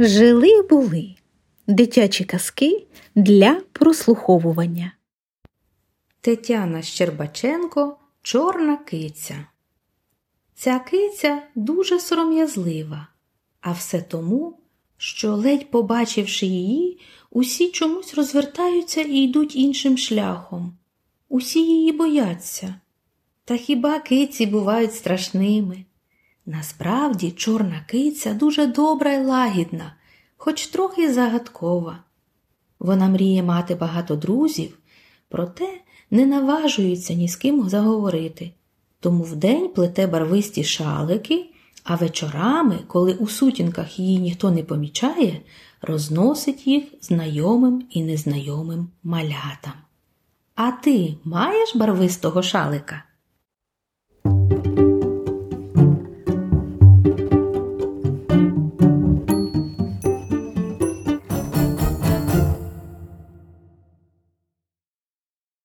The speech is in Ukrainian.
Жили були дитячі казки для прослуховування. Тетяна Щербаченко Чорна киця. Ця киця дуже сором'язлива, а все тому, що, ледь побачивши її, усі чомусь розвертаються і йдуть іншим шляхом. Усі її бояться. Та хіба киці бувають страшними? Насправді, чорна киця дуже добра й лагідна, хоч трохи загадкова. Вона мріє мати багато друзів, проте не наважується ні з ким заговорити. Тому вдень плете барвисті шалики, а вечорами, коли у сутінках її ніхто не помічає, розносить їх знайомим і незнайомим малятам. А ти маєш барвистого шалика?